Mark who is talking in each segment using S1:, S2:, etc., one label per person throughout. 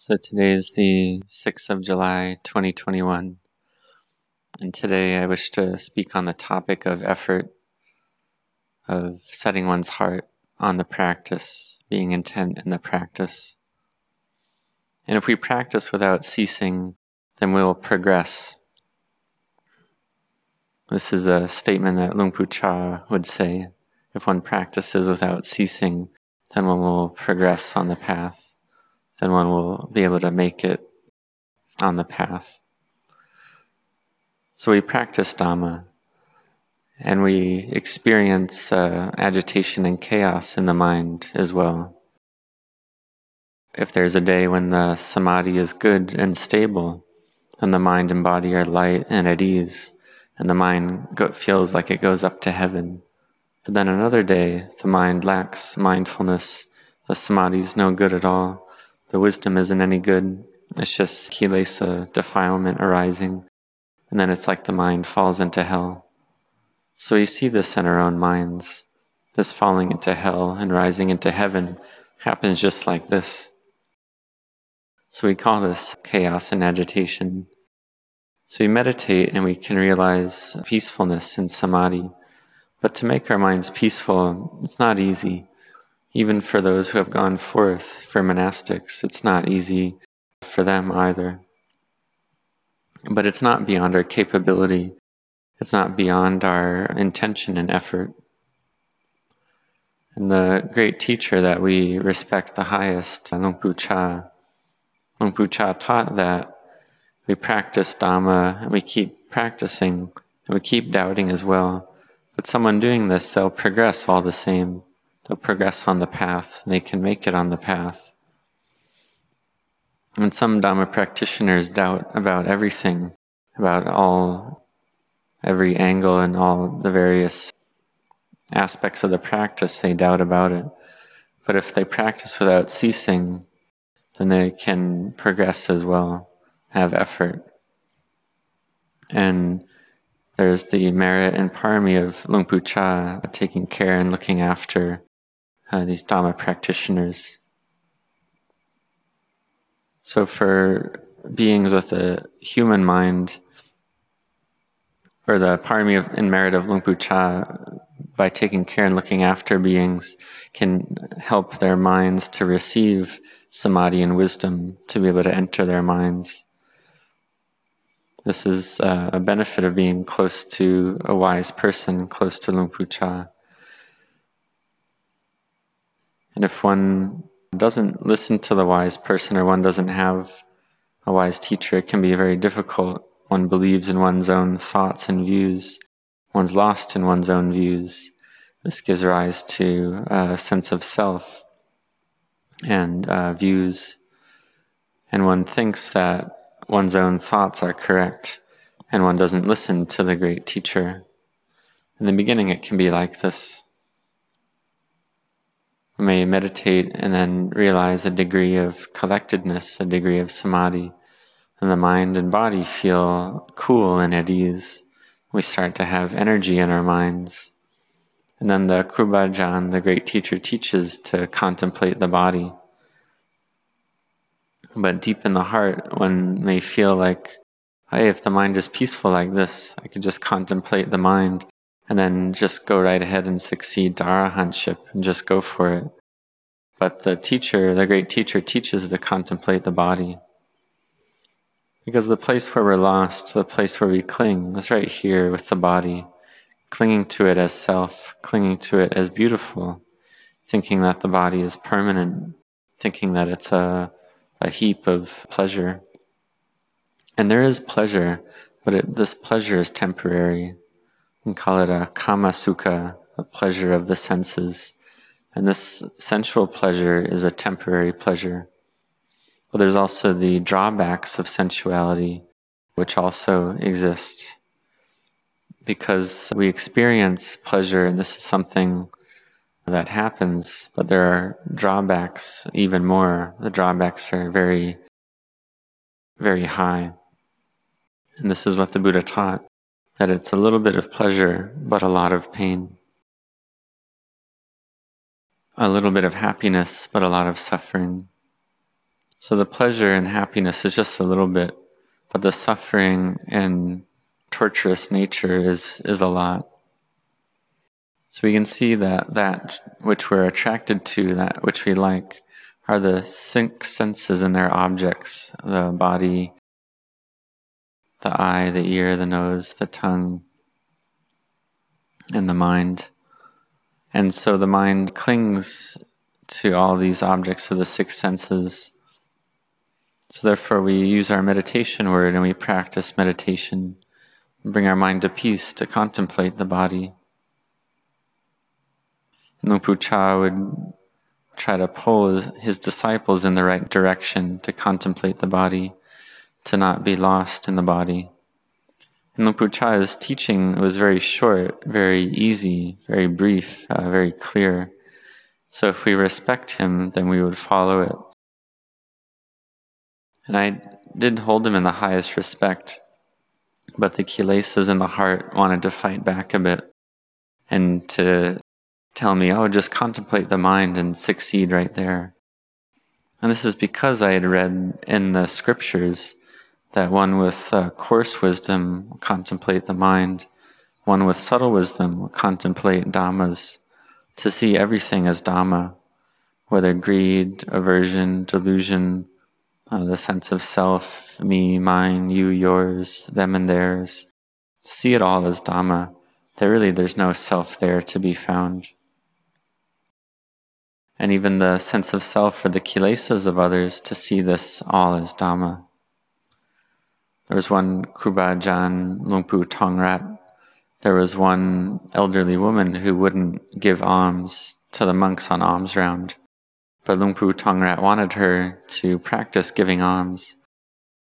S1: So today is the 6th of July 2021, and today I wish to speak on the topic of effort, of setting one's heart on the practice, being intent in the practice. And if we practice without ceasing, then we will progress. This is a statement that Luang Pu Cha would say. If one practices without ceasing, then one will progress on the path then one will be able to make it on the path. So we practice Dhamma and we experience uh, agitation and chaos in the mind as well. If there's a day when the samadhi is good and stable, then the mind and body are light and at ease, and the mind go- feels like it goes up to heaven. But then another day, the mind lacks mindfulness, the samadhi is no good at all, the wisdom isn't any good. It's just kilesa, defilement arising. And then it's like the mind falls into hell. So we see this in our own minds. This falling into hell and rising into heaven happens just like this. So we call this chaos and agitation. So we meditate and we can realize peacefulness in samadhi. But to make our minds peaceful, it's not easy even for those who have gone forth for monastics, it's not easy for them either. But it's not beyond our capability, it's not beyond our intention and effort. And the great teacher that we respect the highest, Luang Pu Cha, Luang Pu Cha taught that we practice Dhamma and we keep practicing and we keep doubting as well. But someone doing this, they'll progress all the same they'll progress on the path, they can make it on the path. And some Dhamma practitioners doubt about everything, about all, every angle and all the various aspects of the practice, they doubt about it. But if they practice without ceasing, then they can progress as well, have effort. And there's the merit and parami of Luang Pu Cha, taking care and looking after uh, these Dhamma practitioners. So, for beings with a human mind, or the parami of, and merit of Luang Pu Cha, by taking care and looking after beings, can help their minds to receive samadhi and wisdom to be able to enter their minds. This is uh, a benefit of being close to a wise person, close to Luang Pu Cha. And if one doesn't listen to the wise person or one doesn't have a wise teacher, it can be very difficult. One believes in one's own thoughts and views. One's lost in one's own views. This gives rise to a sense of self and uh, views. And one thinks that one's own thoughts are correct, and one doesn't listen to the great teacher. In the beginning, it can be like this. May meditate and then realize a degree of collectedness, a degree of samadhi, and the mind and body feel cool and at ease. We start to have energy in our minds. And then the Kruba Ajahn, the great teacher, teaches to contemplate the body. But deep in the heart, one may feel like, hey, if the mind is peaceful like this, I could just contemplate the mind and then just go right ahead and succeed to arahantship and just go for it. But the teacher, the great teacher, teaches to contemplate the body. Because the place where we're lost, the place where we cling, is right here with the body, clinging to it as self, clinging to it as beautiful, thinking that the body is permanent, thinking that it's a, a heap of pleasure. And there is pleasure, but it, this pleasure is temporary can call it a kama sukha, a pleasure of the senses. And this sensual pleasure is a temporary pleasure. But there's also the drawbacks of sensuality, which also exist. Because we experience pleasure, and this is something that happens, but there are drawbacks even more. The drawbacks are very, very high. And this is what the Buddha taught that it's a little bit of pleasure, but a lot of pain. A little bit of happiness, but a lot of suffering. So the pleasure and happiness is just a little bit, but the suffering and torturous nature is, is a lot. So we can see that that which we're attracted to, that which we like, are the six senses and their objects the body, the eye, the ear, the nose, the tongue, and the mind. And so the mind clings to all these objects of the six senses. So therefore, we use our meditation word and we practice meditation, and bring our mind to peace to contemplate the body. And Luang Pu Cha would try to pull his disciples in the right direction to contemplate the body, to not be lost in the body. And Luang Pu Cha's teaching was very short, very easy, very brief, uh, very clear. So if we respect him, then we would follow it. And I did hold him in the highest respect, but the kilesas in the heart wanted to fight back a bit and to tell me, oh, just contemplate the mind and succeed right there. And this is because I had read in the scriptures that one with uh, coarse wisdom will contemplate the mind, one with subtle wisdom will contemplate dhammas, to see everything as dhamma, whether greed, aversion, delusion, uh, the sense of self, me, mine, you, yours, them and theirs. See it all as dhamma. There really, there's no self there to be found and even the sense of self or the kilesas of others to see this all as Dhamma. There was one Kruba Ajahn Luang Pu Tongrat. There was one elderly woman who wouldn't give alms to the monks on alms round. But Luang Pu Tongrat wanted her to practice giving alms.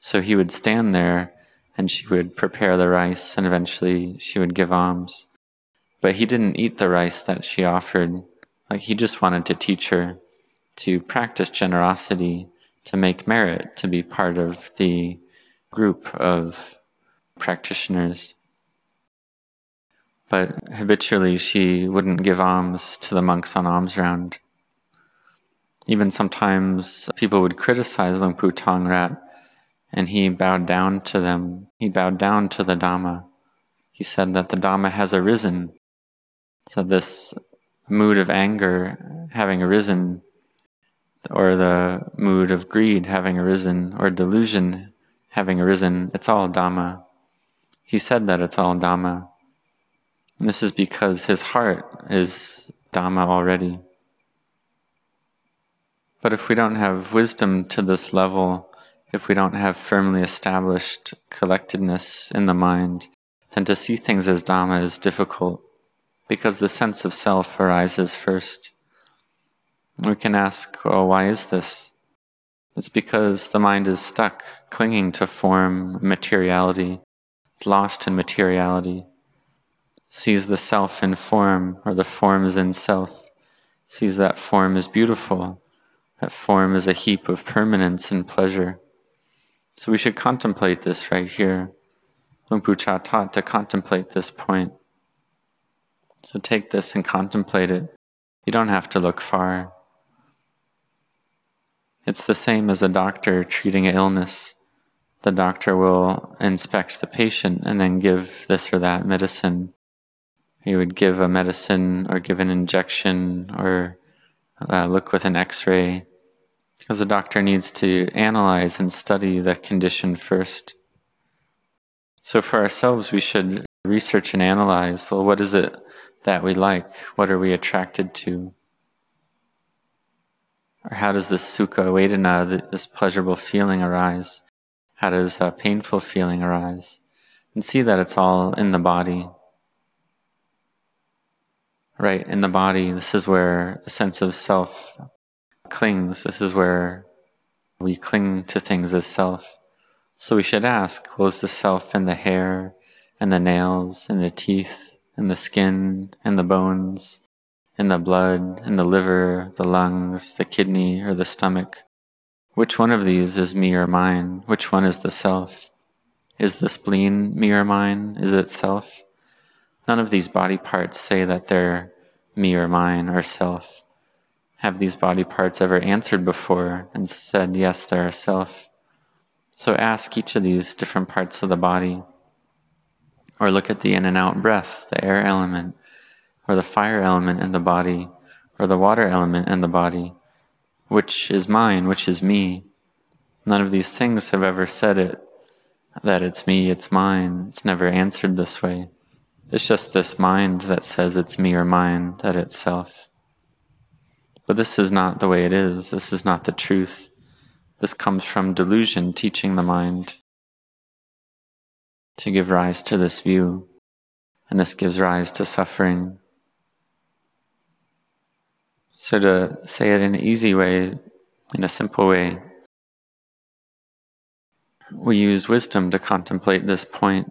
S1: So he would stand there and she would prepare the rice and eventually she would give alms. But he didn't eat the rice that she offered like he just wanted to teach her to practice generosity, to make merit, to be part of the group of practitioners. But habitually, she wouldn't give alms to the monks on alms round. Even sometimes people would criticize Luang Pu Tongrat, and he bowed down to them. He bowed down to the Dhamma. He said that the Dhamma has arisen. So this mood of anger having arisen, or the mood of greed having arisen, or delusion having arisen, it's all Dhamma. He said that it's all Dhamma. And this is because his heart is Dhamma already. But if we don't have wisdom to this level, if we don't have firmly established collectedness in the mind, then to see things as Dhamma is difficult because the sense of self arises first. We can ask, well, why is this? It's because the mind is stuck, clinging to form, materiality. It's lost in materiality. Sees the self in form, or the forms in self. Sees that form is beautiful. That form is a heap of permanence and pleasure. So we should contemplate this right here. Luang Pu Cha taught to contemplate this point. So take this and contemplate it. You don't have to look far. It's the same as a doctor treating an illness. The doctor will inspect the patient and then give this or that medicine. He would give a medicine or give an injection or uh, look with an x ray because the doctor needs to analyze and study the condition first. So for ourselves, we should research and analyze well, what is it that we like? What are we attracted to? Or how does this sukha vedana, this pleasurable feeling arise? How does a painful feeling arise? And see that it's all in the body. Right, in the body, this is where the sense of self clings. This is where we cling to things as self. So we should ask, was the self in the hair and the nails and the teeth and the skin and the bones and the blood in the liver, the lungs, the kidney, or the stomach. Which one of these is me or mine? Which one is the self? Is the spleen me or mine? Is it self? None of these body parts say that they're me or mine or self. have these body parts ever answered before and said, Yes, they're self. So ask each of these different parts of the body. Or look at the in and out breath, the air element, or the fire element in the body, or the water element in the body. Which is mine, which is me? None of these things have ever said it, that it's me, it's mine. It's never answered this way. It's just this mind that says it's me or mine, that it's self. But this is not the way it is. This is not the truth. This comes from delusion teaching the mind to give rise to this view, and this gives rise to suffering. So, to say it in an easy way, in a simple way, we use wisdom to contemplate this point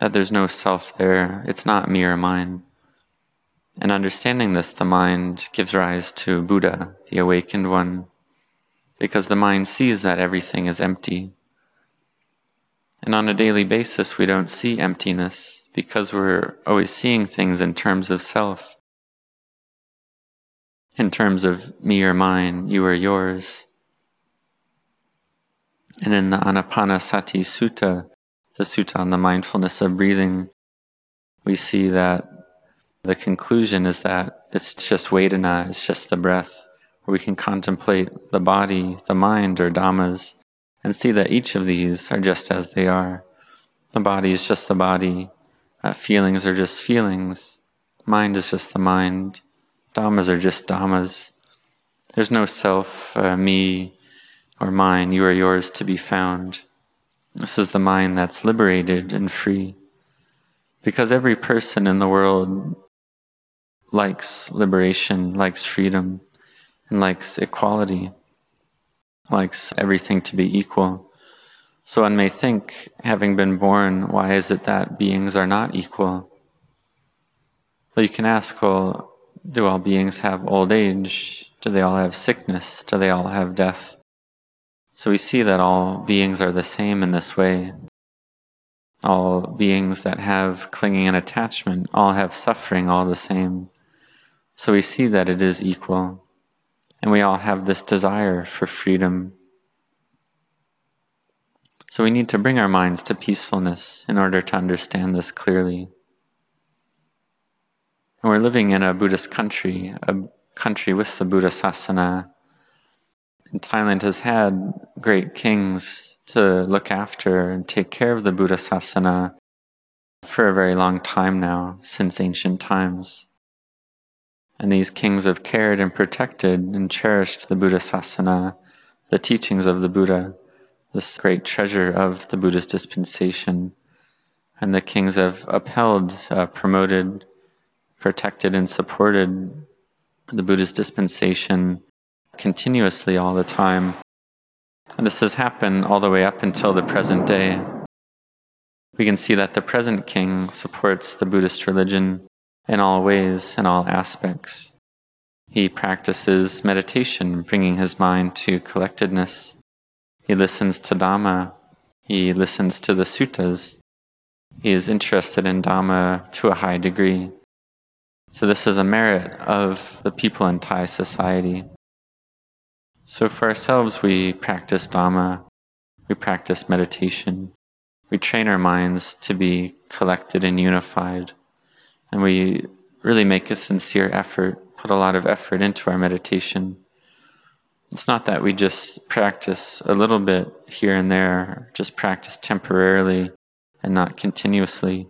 S1: that there's no self there, it's not me or mine. And understanding this, the mind gives rise to Buddha, the awakened one, because the mind sees that everything is empty. And on a daily basis, we don't see emptiness because we're always seeing things in terms of self, in terms of me or mine, you or yours. And in the Anapanasati Sutta, the sutta on the mindfulness of breathing, we see that the conclusion is that it's just Vedana, it's just the breath, where we can contemplate the body, the mind, or Dhammas, and see that each of these are just as they are. The body is just the body, uh, feelings are just feelings, mind is just the mind, Dhammas are just Dhammas. There's no self, uh, me, or mine, you or yours to be found. This is the mind that's liberated and free. Because every person in the world likes liberation, likes freedom, and likes equality, likes everything to be equal. So one may think, having been born, why is it that beings are not equal? Well, you can ask, well, do all beings have old age? Do they all have sickness? Do they all have death? So we see that all beings are the same in this way. All beings that have clinging and attachment all have suffering all the same. So we see that it is equal, and we all have this desire for freedom. So we need to bring our minds to peacefulness in order to understand this clearly. And we're living in a Buddhist country, a country with the Buddha Sasana. And Thailand has had great kings to look after and take care of the Buddha Sasana for a very long time now, since ancient times. And these kings have cared and protected and cherished the Buddha Sasana, the teachings of the Buddha, this great treasure of the Buddhist dispensation. And the kings have upheld, uh, promoted, protected, and supported the Buddhist dispensation continuously all the time. And this has happened all the way up until the present day. We can see that the present king supports the Buddhist religion in all ways, in all aspects. He practices meditation, bringing his mind to collectedness. He listens to Dhamma. He listens to the suttas. He is interested in Dhamma to a high degree. So, this is a merit of the people in Thai society. So, for ourselves, we practice Dhamma, we practice meditation, we train our minds to be collected and unified and we really make a sincere effort, put a lot of effort into our meditation. It's not that we just practice a little bit here and there, just practice temporarily and not continuously,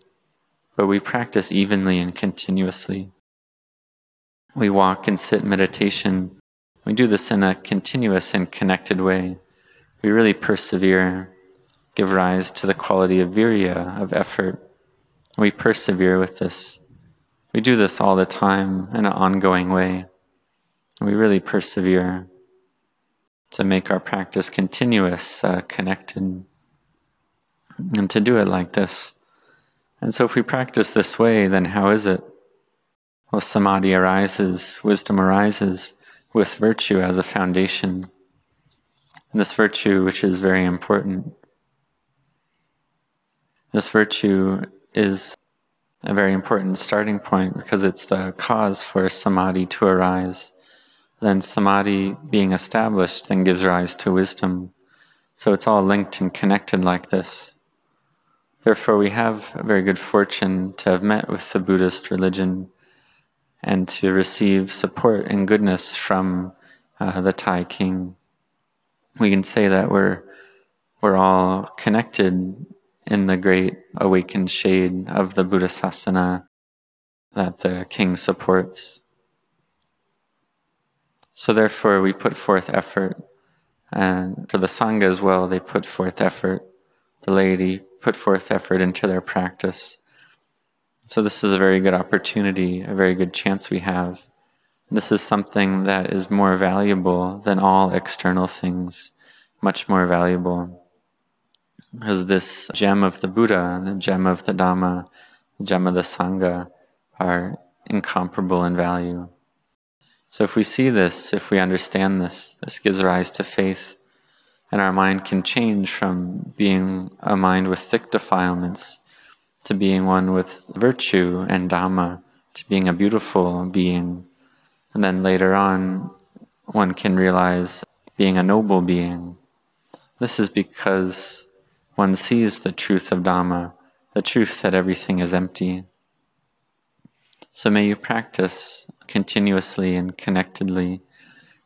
S1: but we practice evenly and continuously. We walk and sit meditation. We do this in a continuous and connected way. We really persevere, give rise to the quality of virya, of effort. We persevere with this. We do this all the time in an ongoing way. We really persevere to make our practice continuous, uh, connected, and to do it like this. And so, if we practice this way, then how is it? Well, samadhi arises, wisdom arises with virtue as a foundation. And this virtue, which is very important, this virtue is a very important starting point because it's the cause for samadhi to arise. then samadhi being established then gives rise to wisdom. So it's all linked and connected like this. Therefore, we have a very good fortune to have met with the Buddhist religion and to receive support and goodness from uh, the Thai king. We can say that we're we're all connected in the great awakened shade of the Buddha Sasana that the king supports. So therefore, we put forth effort, and for the sangha as well, they put forth effort. The laity put forth effort into their practice. So this is a very good opportunity, a very good chance we have. This is something that is more valuable than all external things, much more valuable. Because this gem of the Buddha, the gem of the Dhamma, the gem of the Sangha are incomparable in value. So if we see this, if we understand this, this gives rise to faith, and our mind can change from being a mind with thick defilements to being one with virtue and Dhamma, to being a beautiful being. And then later on, one can realize being a noble being. This is because one sees the truth of Dhamma, the truth that everything is empty. So may you practice continuously and connectedly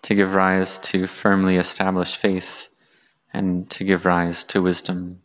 S1: to give rise to firmly established faith and to give rise to wisdom.